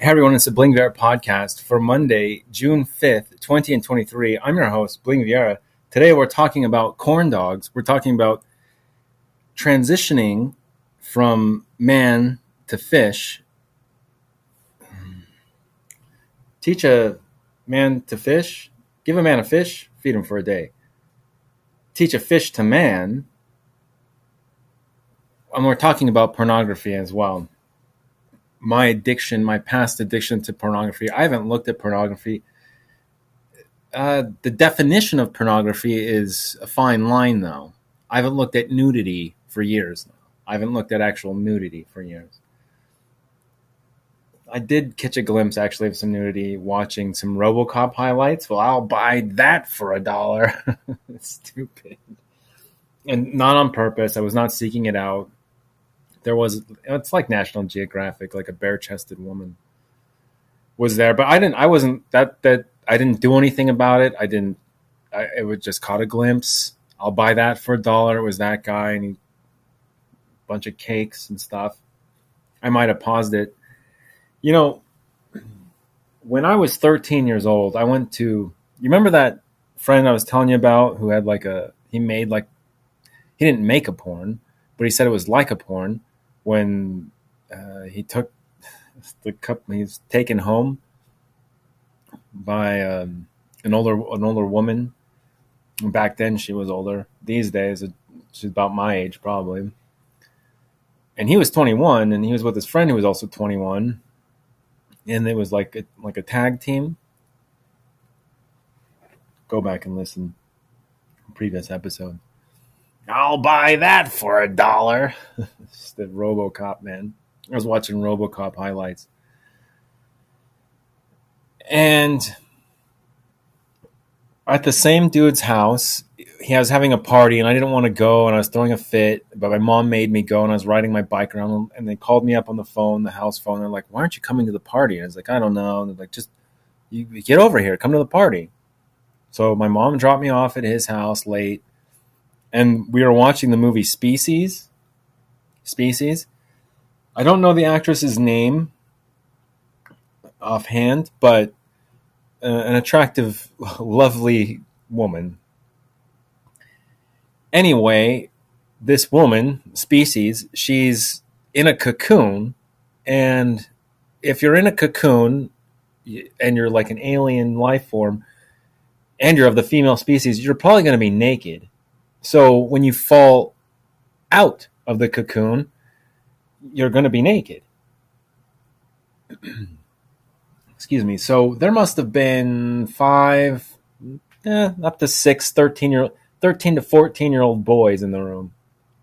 Hey everyone, it's the Bling Viera podcast for Monday, June 5th, 20 and 23. I'm your host, Bling Viera. Today we're talking about corn dogs. We're talking about transitioning from man to fish. Teach a man to fish, give a man a fish, feed him for a day. Teach a fish to man. And we're talking about pornography as well my addiction, my past addiction to pornography. I haven't looked at pornography. Uh, the definition of pornography is a fine line, though. I haven't looked at nudity for years now. I haven't looked at actual nudity for years. I did catch a glimpse actually of some nudity watching some Robocop highlights. Well, I'll buy that for a dollar. Stupid. And not on purpose. I was not seeking it out there was it's like National Geographic, like a bare chested woman was there, but I didn't. I wasn't that that I didn't do anything about it. I didn't. I, it was just caught a glimpse. I'll buy that for a dollar. It was that guy and he, a bunch of cakes and stuff. I might have paused it. You know, when I was 13 years old, I went to. You remember that friend I was telling you about who had like a he made like he didn't make a porn, but he said it was like a porn when uh, he took the cup, he's taken home by um, an older an older woman. Back then, she was older. These days, she's about my age, probably. And he was 21, and he was with his friend who was also 21, and it was like a, like a tag team. Go back and listen previous episode. I'll buy that for a dollar. it's the Robocop man. I was watching Robocop highlights. And at the same dude's house, he was having a party and I didn't want to go and I was throwing a fit, but my mom made me go and I was riding my bike around and they called me up on the phone, the house phone. They're like, Why aren't you coming to the party? And I was like, I don't know. And they're like, just you get over here, come to the party. So my mom dropped me off at his house late and we were watching the movie Species. Species. I don't know the actress's name offhand, but uh, an attractive, lovely woman. Anyway, this woman, Species, she's in a cocoon, and if you're in a cocoon and you're like an alien life form and you're of the female species, you're probably going to be naked so when you fall out of the cocoon, you're going to be naked. Excuse me. So there must have been five, eh, up to six 13 year 13 to 14 year old boys in the room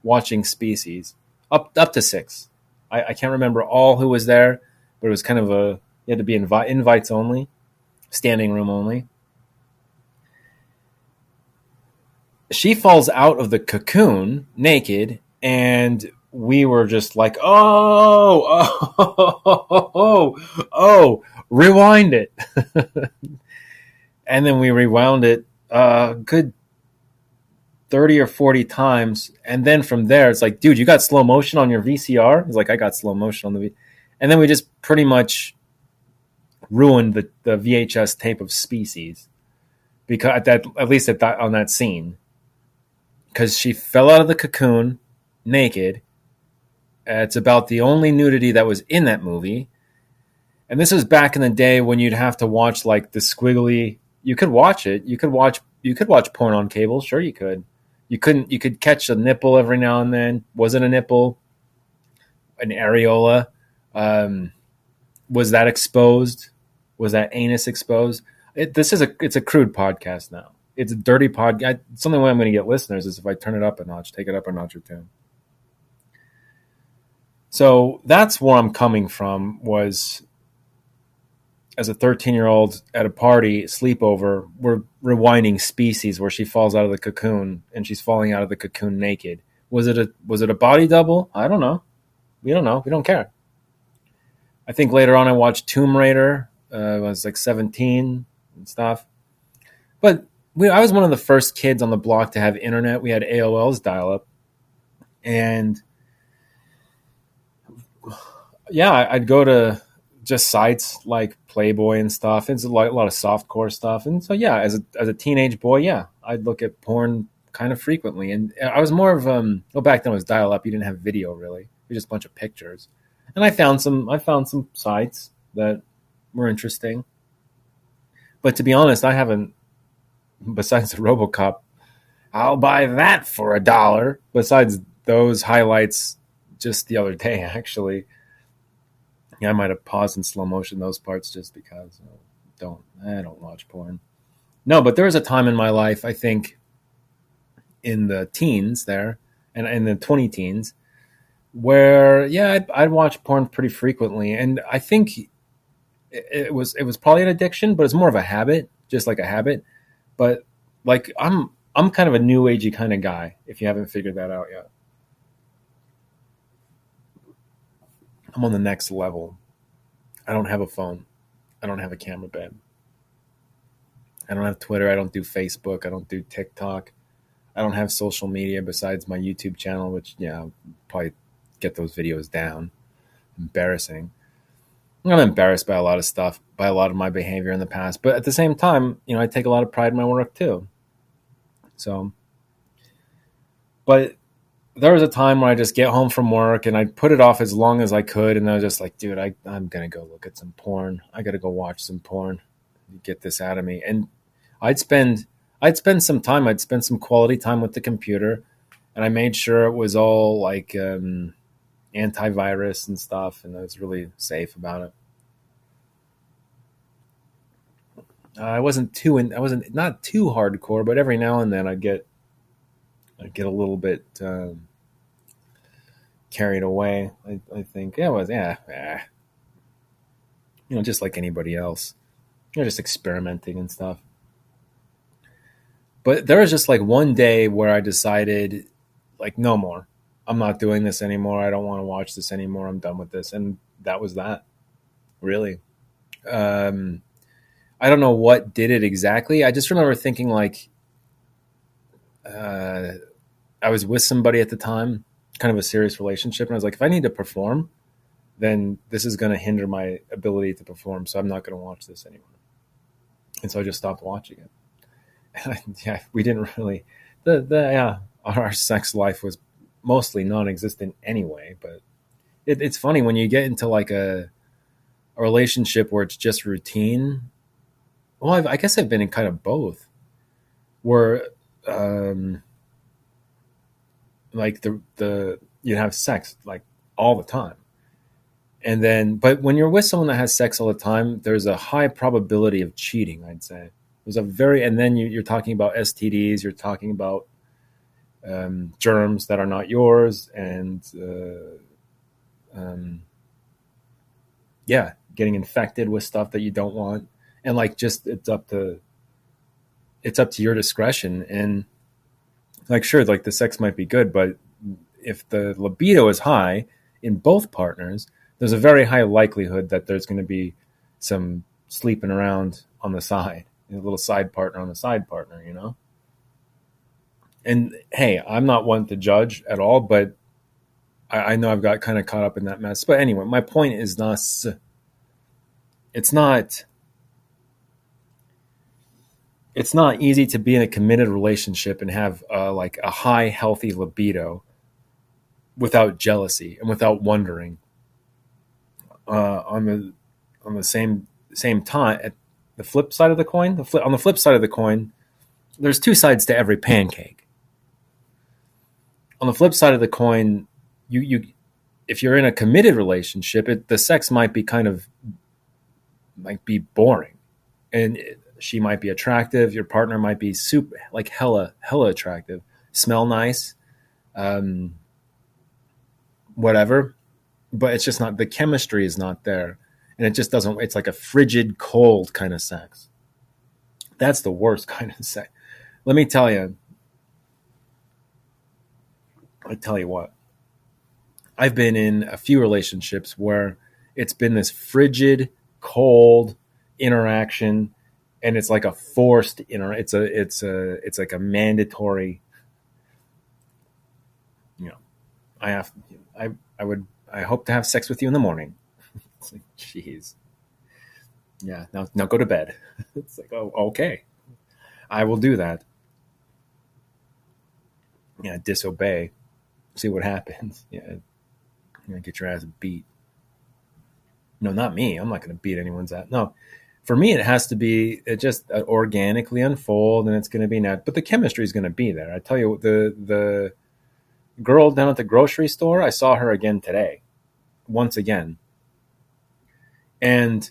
watching Species. Up up to six. I, I can't remember all who was there, but it was kind of a you had to be invi- invites only, standing room only. She falls out of the cocoon naked and we were just like oh oh oh oh, oh rewind it. And then we rewound it a uh, good 30 or 40 times. And then from there it's like dude you got slow motion on your vcr it's like i got slow motion on the v and then we just pretty much ruined the, the vhs tape of species because at that at least at that on that scene because she fell out of the cocoon naked. It's about the only nudity that was in that movie. And this was back in the day when you'd have to watch like the squiggly. You could watch it. You could watch. You could watch porn on cable. Sure, you could. You couldn't. You could catch a nipple every now and then. Was it a nipple? An areola? Um, was that exposed? Was that anus exposed? It, this is a. It's a crude podcast now it's a dirty podcast. It's the only way I'm going to get listeners is if I turn it up a notch, take it up a notch or two. So that's where I'm coming from. Was as a 13 year old at a party sleepover, we're rewinding Species where she falls out of the cocoon and she's falling out of the cocoon naked. Was it a was it a body double? I don't know. We don't know. We don't care. I think later on I watched Tomb Raider. Uh, I was like 17 and stuff. But we, I was one of the first kids on the block to have internet. We had AOL's dial up, and yeah, I'd go to just sites like Playboy and stuff. It's a lot, a lot of softcore stuff. And so, yeah, as a, as a teenage boy, yeah, I'd look at porn kind of frequently. And I was more of, um, well, back then it was dial up. You didn't have video really. It was just a bunch of pictures. And I found some, I found some sites that were interesting. But to be honest, I haven't, besides the Robocop, I'll buy that for a dollar. Besides those highlights just the other day, actually. Yeah, I might have paused in slow motion those parts just because know, don't I don't watch porn. No, but there was a time in my life, I think, in the teens there, and in the twenty teens, where yeah, I'd, I'd watch porn pretty frequently, and I think it was it was probably an addiction, but it's more of a habit, just like a habit. But like I'm I'm kind of a new agey kind of guy. If you haven't figured that out yet. I'm on the next level. I don't have a phone. I don't have a camera bed. I don't have Twitter. I don't do Facebook. I don't do TikTok. I don't have social media besides my YouTube channel, which, yeah, I'll probably get those videos down. Embarrassing. I'm embarrassed by a lot of stuff, by a lot of my behavior in the past. But at the same time, you know, I take a lot of pride in my work too. So, but there was a time when I just get home from work and I'd put it off as long as I could. And I was just like, dude, I, I'm going to go look at some porn. I got to go watch some porn, get this out of me. And I'd spend, I'd spend some time, I'd spend some quality time with the computer and I made sure it was all like, um, antivirus and stuff. And I was really safe about it. I wasn't too in, I wasn't not too hardcore, but every now and then I'd get I get a little bit um, carried away. I, I, think yeah, it was yeah, eh. you know, just like anybody else, you know, just experimenting and stuff. But there was just like one day where I decided, like, no more. I'm not doing this anymore. I don't want to watch this anymore. I'm done with this, and that was that. Really, um, I don't know what did it exactly. I just remember thinking like uh, I was with somebody at the time, kind of a serious relationship, and I was like, if I need to perform, then this is going to hinder my ability to perform. So I'm not going to watch this anymore. And so I just stopped watching it. Yeah, we didn't really the the yeah our sex life was mostly non-existent anyway. But it, it's funny when you get into like a a relationship where it's just routine. Well, I've, i guess I've been in kind of both, where um, like the the you have sex like all the time, and then but when you're with someone that has sex all the time, there's a high probability of cheating. I'd say there's a very and then you, are talking about STDs, you're talking about um, germs that are not yours, and uh, um, yeah, getting infected with stuff that you don't want, and like just it's up to it's up to your discretion. And like sure like the sex might be good but if the libido is high in both partners there's a very high likelihood that there's going to be some sleeping around on the side a little side partner on the side partner you know and hey i'm not one to judge at all but I, I know i've got kind of caught up in that mess. But anyway my point is not it's not it's not easy to be in a committed relationship and have uh, like a high healthy libido without jealousy and without wondering uh, on the on the same same time at the flip side of the coin the flip, on the flip side of the coin there's two sides to every pancake on the flip side of the coin you you if you're in a committed relationship it, the sex might be kind of might be boring and it, she might be attractive. Your partner might be super, like hella, hella attractive, smell nice, um, whatever. But it's just not, the chemistry is not there. And it just doesn't, it's like a frigid, cold kind of sex. That's the worst kind of sex. Let me tell you, I tell you what, I've been in a few relationships where it's been this frigid, cold interaction and it's like a forced know it's a it's a it's like a mandatory you know i have i i would i hope to have sex with you in the morning it's like jeez Yeah, now now go to bed. it's like, oh, okay, I will do that. Yeah, disobey. See what happens. Yeah, you get your ass beat. No, not me. I'm not going to beat anyone's ass. No, for me, it has to be it just uh, organically unfold, and it's going to be net. But the chemistry is going to be there. I tell you, the the girl down at the grocery store, I saw her again today, once again, and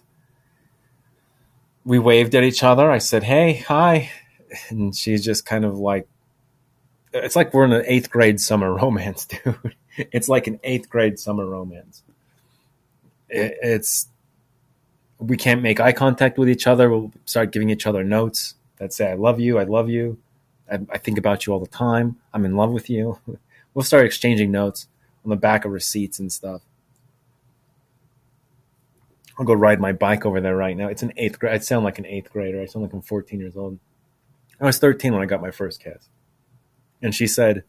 we waved at each other. I said, "Hey, hi," and she's just kind of like, it's like we're in an eighth grade summer romance, dude. It's like an eighth grade summer romance. It's we can't make eye contact with each other. We'll start giving each other notes that say, I love you, I love you, I, I think about you all the time, I'm in love with you. we'll start exchanging notes on the back of receipts and stuff. I'll go ride my bike over there right now. It's an eighth grade. I sound like an eighth grader. I sound like I'm 14 years old. I was 13 when I got my first kiss. And she said,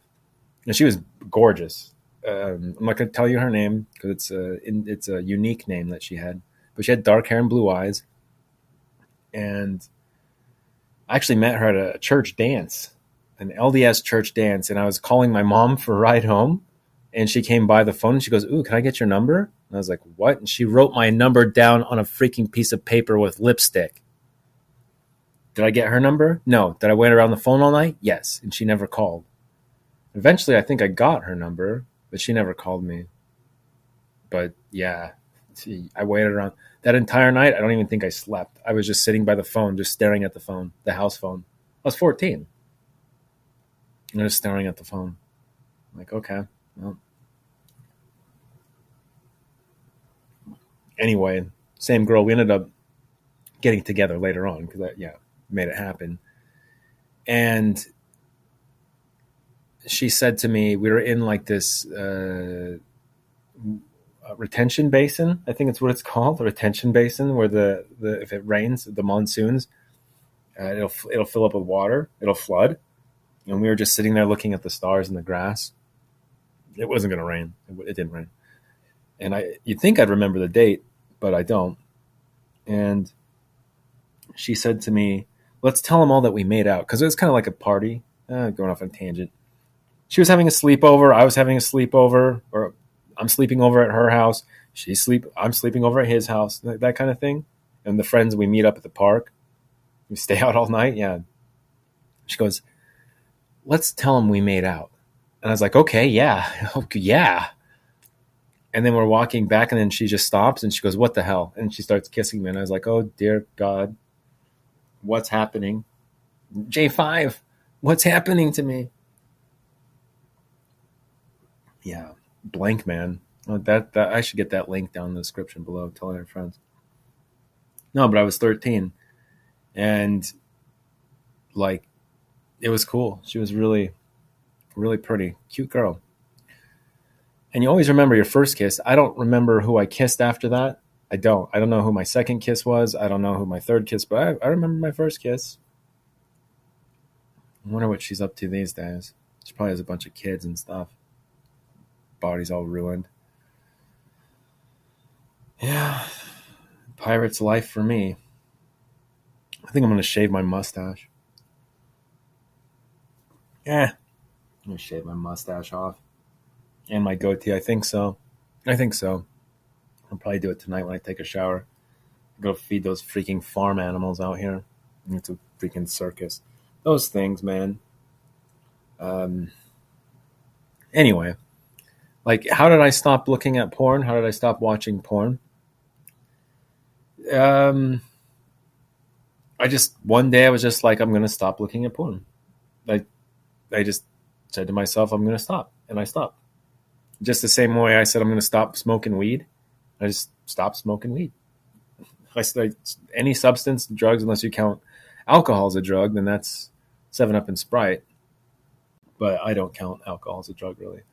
and she was gorgeous. Um, I'm not going to tell you her name because it's a, it's a unique name that she had but she had dark hair and blue eyes. And I actually met her at a church dance, an LDS church dance, and I was calling my mom for a ride home. And she came by the phone and she goes, Ooh, can I get your number? And I was like, What? And she wrote my number down on a freaking piece of paper with lipstick. Did I get her number? No. Did I wait around the phone all night? Yes. And she never called. Eventually, I think I got her number, but she never called me. But yeah, I waited around that entire night. I don't even think I slept. I was just sitting by the phone, just staring at the phone, the house phone. I was 14. And just staring at the phone. I'm like, okay, well. Anyway, same girl. We ended up getting together later on because yeah, made it happen. And she said to me, we were in like this uh, retention basin. I think it's what it's called, the retention basin, where the, the if it rains, the monsoons, uh, it'll it'll fill up with water, it'll flood, and we were just sitting there looking at the stars and the grass. It wasn't going to rain. It, it, didn't rain, and I you'd think I'd remember the date, but I don't. And she said to me, "Let's tell them all that we made out," because it was kind of like a party. Uh, going off on tangent. She was having a sleepover. I was having a sleepover, or I'm sleeping over at her house. She's sleep. I'm sleeping over at his house. That, that kind of thing. And the friends we meet up at the park. We stay out all night. Yeah. She goes, "Let's tell him we made out." And I was like, "Okay, yeah, okay, yeah." And then we're walking back, and then she just stops and she goes, "What the hell?" And she starts kissing me, and I was like, "Oh dear God, what's happening?" J five, what's happening to me? Yeah Blankman. Oh, that that I should get that link down in the description below. Telling our friends. No, but I was 13, and like, it was cool. She was really, really pretty, cute girl. And you always remember your first kiss. I don't remember who I kissed after that. I don't. I don't know who my second kiss was. I don't know who my third kiss, but I, I remember my first kiss. I wonder what she's up to these days. She probably has a bunch of kids and stuff body's all ruined. Yeah, pirate's life for me. I think I'm going to shave my mustache. Yeah, I'm going to shave my mustache off. And my goatee, I think so. I think so. I'll probably do it tonight when I take a shower. Go feed those freaking farm animals out here. It's a freaking circus. Those things, man. Um. Anyway, like how did i stop looking at porn how did i stop watching porn um i just one day i was just like i'm gonna stop looking at porn Like, i just said to myself i'm gonna stop and i stopped just the same way i said i'm gonna stop smoking weed i just stopped smoking weed I any substance drugs unless you count alcohol as a drug then that's seven up and sprite but i don't count alcohol as a drug really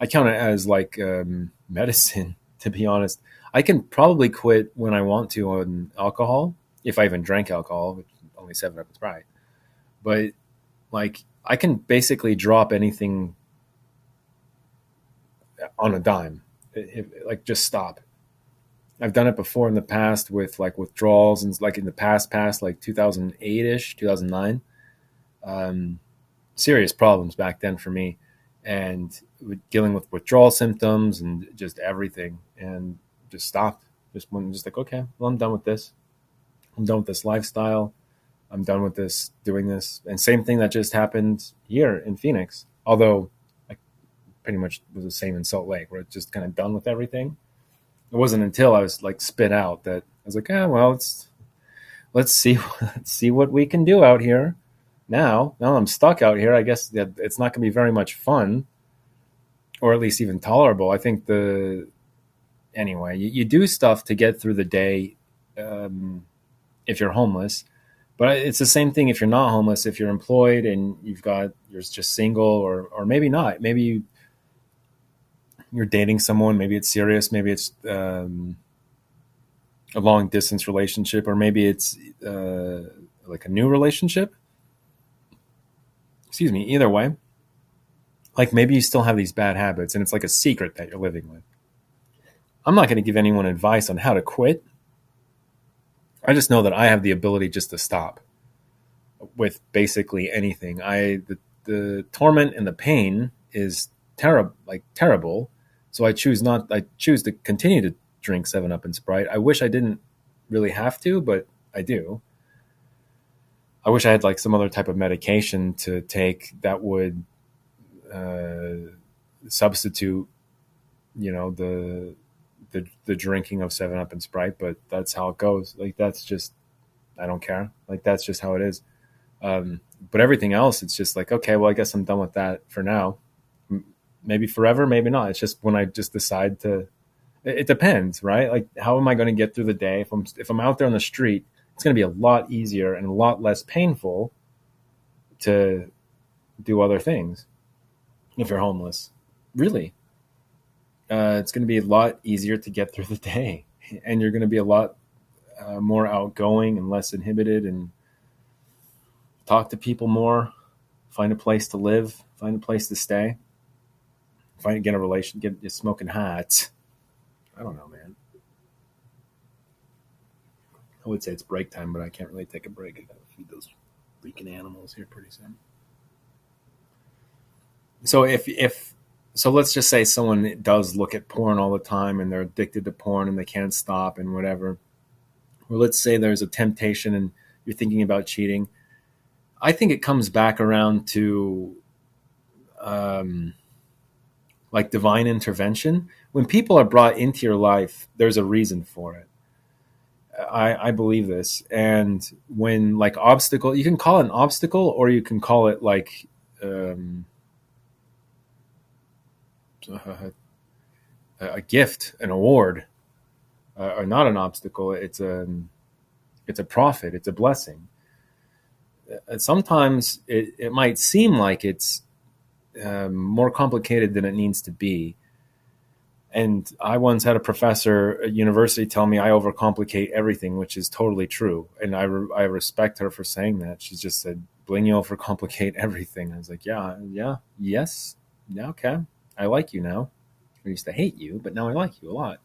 I count it as like um, medicine. To be honest, I can probably quit when I want to on alcohol if I even drank alcohol, which only seven up and Sprite. But like I can basically drop anything on a dime, like just stop. I've done it before in the past with like withdrawals and like in the past, past like 2008 ish, 2009. Um, serious problems back then for me, and dealing with withdrawal symptoms and just everything, and just stopped. Just went, just like, okay, well, I'm done with this. I'm done with this lifestyle. I'm done with this, doing this. And same thing that just happened here in Phoenix. Although I pretty much was the same in Salt Lake, where it's just kind of done with everything it wasn't until I was like spit out that I was like, ah, well, let's let's see let's see what we can do out here. Now, now I'm stuck out here. I guess that it's not going to be very much fun, or at least even tolerable. I think the anyway, you, you do stuff to get through the day um, if you're homeless. But it's the same thing if you're not homeless. If you're employed and you've got you're just single, or or maybe not. Maybe you you're dating someone, maybe it's serious, maybe it's um, a long distance relationship, or maybe it's uh, like a new relationship. Excuse me. Either way, like maybe you still have these bad habits, and it's like a secret that you're living with. I'm not going to give anyone advice on how to quit. I just know that I have the ability just to stop with basically anything. I the, the torment and the pain is terrible, like terrible, so I choose not. I choose to continue to drink Seven Up and Sprite. I wish I didn't really have to, but I do. I wish I had like some other type of medication to take that would uh, substitute, you know, the the the drinking of Seven Up and Sprite. But that's how it goes. Like that's just I don't care. Like that's just how it is. Um, but everything else, it's just like okay, well, I guess I'm done with that for now maybe forever, maybe not. It's just when I just decide to. It, it depends, right? Like, how am I going to get through the day? If I'm if I'm out there on the street, it's going to be a lot easier and a lot less painful to do other things. If you're homeless, really, uh, it's going to be a lot easier to get through the day, and you're going to be a lot uh, more outgoing and less inhibited, and talk to people more, find a place to live, find a place to stay find get a relation, get, get smoking hot. I don't know, man. I would say it's break time, but I can't really take a break. I gotta feed those freaking animals here pretty soon. So if if so, let's just say someone does look at porn all the time and they're addicted to porn and they can't stop and whatever. Or let's say there's a temptation and you're thinking about cheating. I think it comes back around to um, like divine intervention. When people are brought into your life, there's a reason for it. I, I believe this. And when like obstacle, you can call it an obstacle or you can call it like um, a, a gift, an award, uh, or not an obstacle. It's a it's a profit. It's a blessing. Uh, sometimes it, it might seem like it's um, more complicated than it needs to be. And I once had a professor at university tell me I overcomplicate everything, which is totally true. And I, re- I respect her for saying that. She just said, Bling, you overcomplicate everything. I was like, yeah, yeah, yes. Yeah, okay. I like you now. I used to hate you, but now I like you a lot.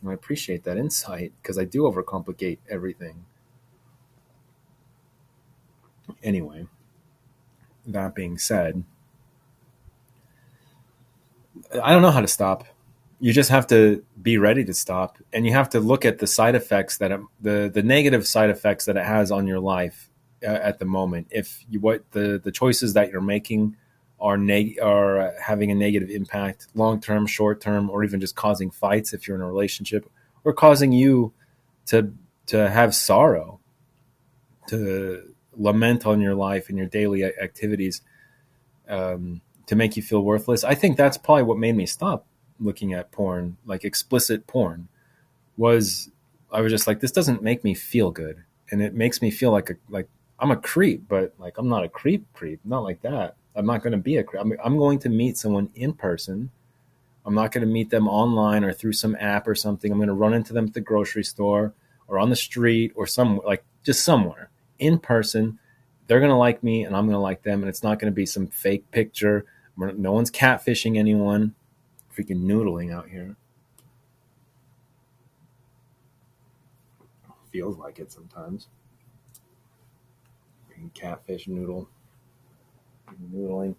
And I appreciate that insight because I do overcomplicate everything. Anyway, that being said, I don't know how to stop. You just have to be ready to stop, and you have to look at the side effects that it, the the negative side effects that it has on your life uh, at the moment. If you, what the the choices that you're making are neg- are uh, having a negative impact, long term, short term, or even just causing fights if you're in a relationship, or causing you to to have sorrow, to lament on your life and your daily activities. Um, to make you feel worthless. I think that's probably what made me stop looking at porn, like explicit porn, was I was just like, this doesn't make me feel good, and it makes me feel like a like I'm a creep, but like I'm not a creep creep, not like that. I'm not going to be a creep. I'm, I'm going to meet someone in person. I'm not going to meet them online or through some app or something. I'm going to run into them at the grocery store or on the street or somewhere, like just somewhere in person. They're going to like me and I'm going to like them. And it's not going to be some fake picture no one's catfishing anyone. Freaking noodling out here. feels like it sometimes. Catfish noodle. Noodling.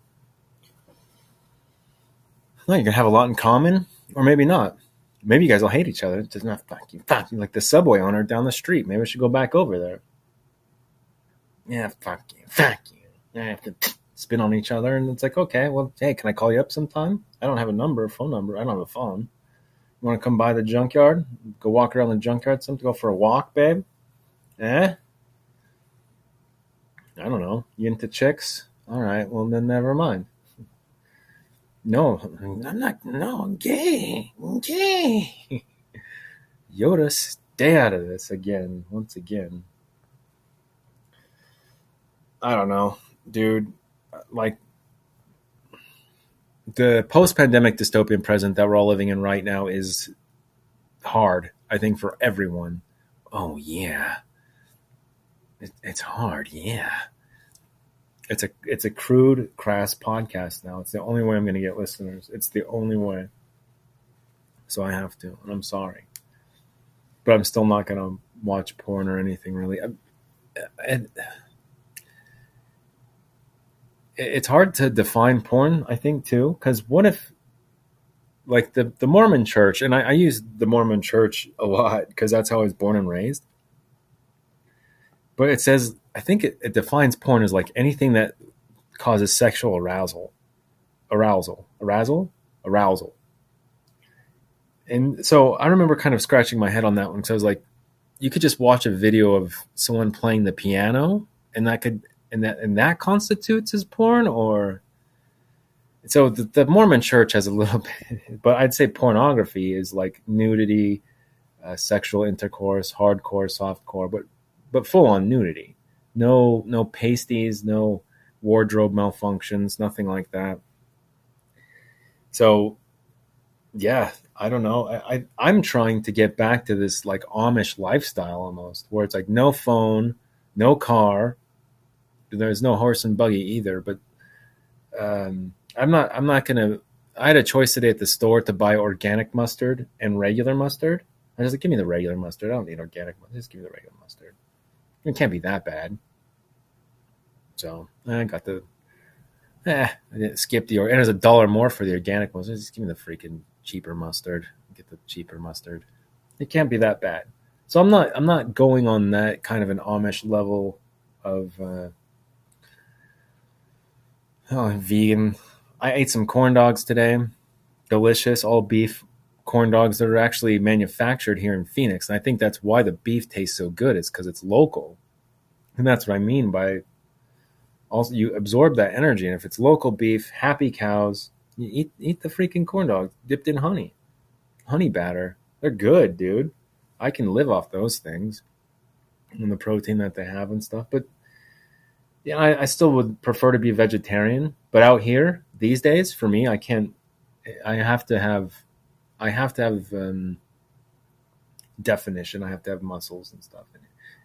No, you're gonna have a lot in common, or maybe not. Maybe you guys will hate each other. It's not fuck you, fuck you, like the subway owner down the street. Maybe I should go back over there. Yeah, fuck you, fuck you. Spin on each other, and it's like, okay, well, hey, can I call you up sometime? I don't have a number, phone number. I don't have a phone. You want to come by the junkyard? Go walk around the junkyard? Something? To go for a walk, babe? Eh? I don't know. You into chicks? All right. Well, then never mind. No, I'm not. No, gay. Gay. Yoda, stay out of this again. Once again. I don't know, dude. Like the post-pandemic dystopian present that we're all living in right now is hard. I think for everyone. Oh yeah, it, it's hard. Yeah it's a it's a crude, crass podcast now. It's the only way I'm going to get listeners. It's the only way. So I have to, and I'm sorry, but I'm still not going to watch porn or anything really. And it's hard to define porn, I think, too, because what if, like the the Mormon Church, and I, I use the Mormon Church a lot because that's how I was born and raised. But it says I think it, it defines porn as like anything that causes sexual arousal, arousal, arousal, arousal. And so I remember kind of scratching my head on that one because I was like, you could just watch a video of someone playing the piano, and that could and that and that constitutes as porn, or so the, the Mormon Church has a little bit, but I'd say pornography is like nudity, uh, sexual intercourse, hardcore, softcore, but but full on nudity no no pasties, no wardrobe malfunctions, nothing like that. So yeah, I don't know. I, I am trying to get back to this like Amish lifestyle almost, where it's like no phone, no car. There's no horse and buggy either. But um, I'm not. I'm not gonna. I had a choice today at the store to buy organic mustard and regular mustard. I was like, give me the regular mustard. I don't need organic mustard. Just give me the regular mustard. It can't be that bad. So I got the, eh, I didn't skip the, and there's a dollar more for the organic ones. Just give me the freaking cheaper mustard. Get the cheaper mustard. It can't be that bad. So I'm not, I'm not going on that kind of an Amish level of, uh, oh, vegan. I ate some corn dogs today. Delicious, all beef corn dogs that are actually manufactured here in Phoenix. And I think that's why the beef tastes so good. It's because it's local. And that's what I mean by also you absorb that energy. And if it's local beef, happy cows, you eat eat the freaking corn dog dipped in honey. Honey batter. They're good, dude. I can live off those things and the protein that they have and stuff. But yeah, I, I still would prefer to be vegetarian. But out here these days, for me, I can't. I have to have I have to have um, definition. I have to have muscles and stuff.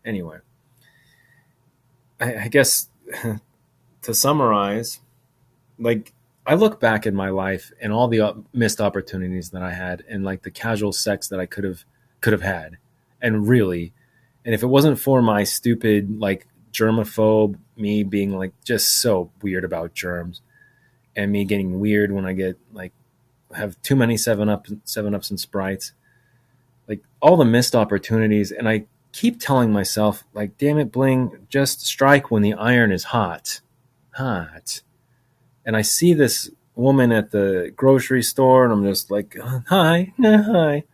Anyway, I, I guess to summarize, like I look back in my life and all the missed opportunities that I had, and like the casual sex that I could have could have had, and really, and if it wasn't for my stupid like germaphobe, me being like just so weird about germs, and me getting weird when I get like have too many seven up seven ups and sprites. Like all the missed opportunities and i keep telling myself like damn it bling just strike when the iron is hot. Hot. And i see this woman at the grocery store and i'm just like hi hi.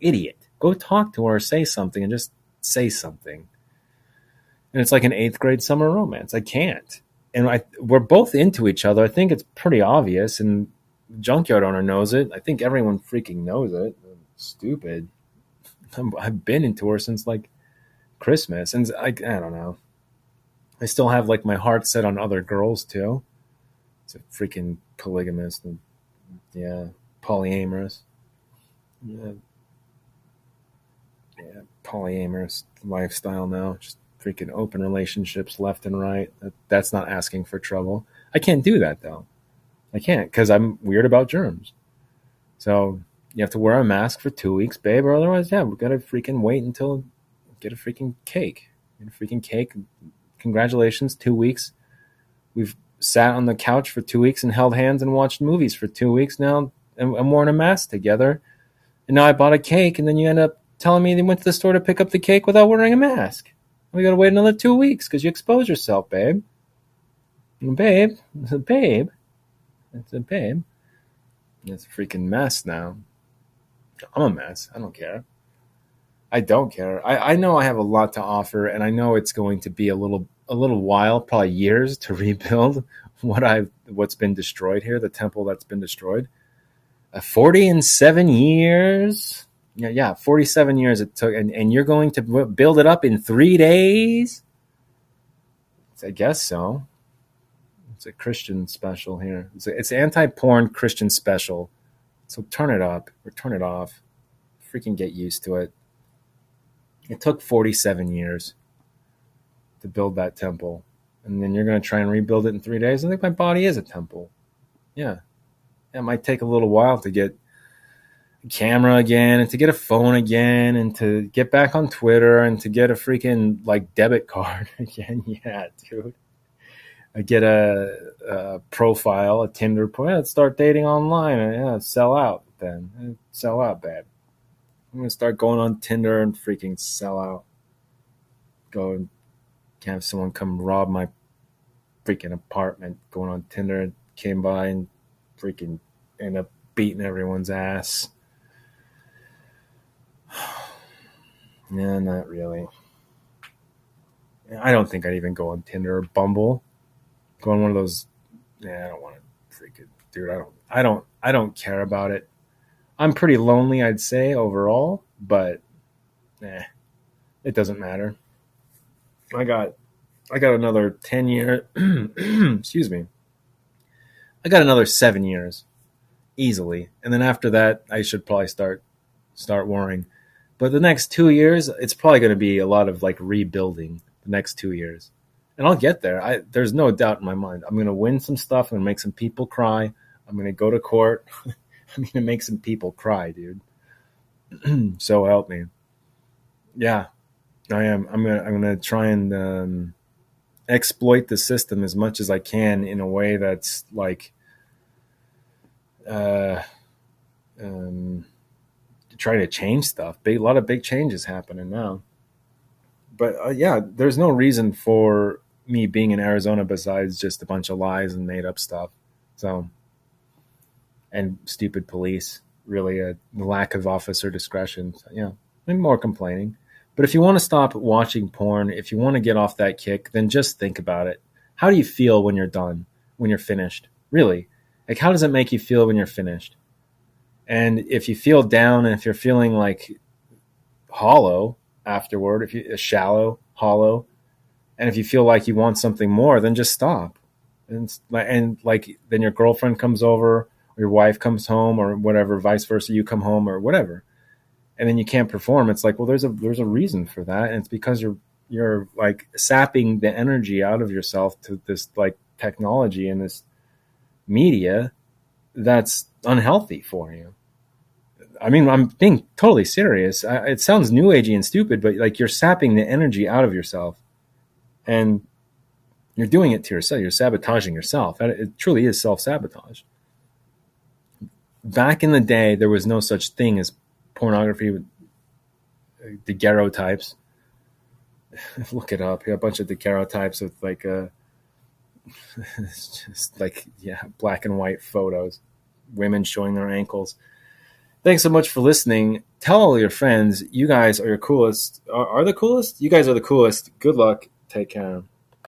Idiot. Go talk to her say something and just say something and it's like an eighth grade summer romance i can't and I, we're both into each other i think it's pretty obvious and junkyard owner knows it. I think everyone freaking knows it. Stupid. i have been into her since like Christmas, and I, I don't know. I still have like my heart set on other girls too. It's a freaking polygamist and yeah, polyamorous. Yeah, yeah, polyamorous lifestyle now. Just freaking open relationships left and right. That, that's not asking for trouble. I can't do that though. I can't because I'm weird about germs. So you have to wear a mask for two weeks, babe, or otherwise, yeah, we gotta freaking wait until get a freaking cake. Get a freaking cake. Congratulations, two weeks. We've sat on the couch for two weeks and held hands and watched movies for two weeks now, and I'm wearing a mask together. And now I bought a cake, and then you end up telling me they went to the store to pick up the cake without wearing a mask. We gotta wait another two weeks because you expose yourself, babe. Babe, it's a babe. It's a babe. It's a freaking mess now. I'm a mess. I don't care. I don't care. I, I know I have a lot to offer, and I know it's going to be a little a little while, probably years, to rebuild what I what's been destroyed here, the temple that's been destroyed. Uh, Forty and seven years. Yeah, yeah, forty-seven years it took, and, and you're going to build it up in three days. I guess so. It's a Christian special here. It's, a, it's anti-porn Christian special. So turn it up or turn it off. Freaking get used to it. It took 47 years to build that temple. And then you're going to try and rebuild it in three days. I think my body is a temple. Yeah. It might take a little while to get camera again and to get a phone again and to get back on Twitter and to get a freaking like debit card again. Yeah, dude. I get a, a profile, a Tinder profile. Yeah, start dating online. Yeah, sell out then. Eh, sell out bad. I'm gonna start going on Tinder and freaking sell out. Go and have someone come rob my freaking apartment. Going on Tinder and came by and freaking end up beating everyone's ass. yeah, not really. I don't think I'd even go on Tinder or Bumble go on one of those. Yeah, I don't want to freaking dude. I don't. I don't. I don't care about it. I'm pretty lonely, I'd say overall, but eh, it doesn't matter. I got. I got another ten year. excuse me. I got another seven years, easily, and then after that, I should probably start start worrying. But the next two years, it's probably going to be a lot of like rebuilding. The next two years and I'll get there. I, there's no doubt in my mind. I'm going to win some stuff. I'm going to make some people cry. I'm going to go to court. I'm going to make some people cry, dude. so help me. Yeah, I am. I'm going to, I'm to try and um, exploit the system as much as I can in a way that's like, uh, um, trying to change stuff. Big, a lot of big changes happening now. But uh, yeah, there's no reason for me being in Arizona besides just a bunch of lies and made up stuff. So, and stupid police, really a lack of officer discretion. So, yeah, I'm more complaining. But if you want to stop watching porn, if you want to get off that kick, then just think about it. How do you feel when you're done, when you're finished? Really? Like, how does it make you feel when you're finished? And if you feel down and if you're feeling like hollow afterward, if you shallow, hollow, and if you feel like you want something more, then just stop. And, and like then your girlfriend comes over, or your wife comes home, or whatever, vice versa, you come home, or whatever, and then you can't perform. It's like, well, there's a there's a reason for that, and it's because you're you're like sapping the energy out of yourself to this like technology and this media that's unhealthy for you. I mean, I'm being totally serious. I, it sounds new agey and stupid, but like you're sapping the energy out of yourself and you're doing it to yourself. You're sabotaging yourself. It truly is self sabotage. Back in the day, there was no such thing as pornography with uh, daguerreotypes. Look it up. You have a bunch of daguerreotypes with like uh, a, just like yeah, black and white photos, women showing their ankles. Thanks so much for listening. Tell all your friends. You guys are your coolest. Are, are the coolest? You guys are the coolest. Good luck Take care.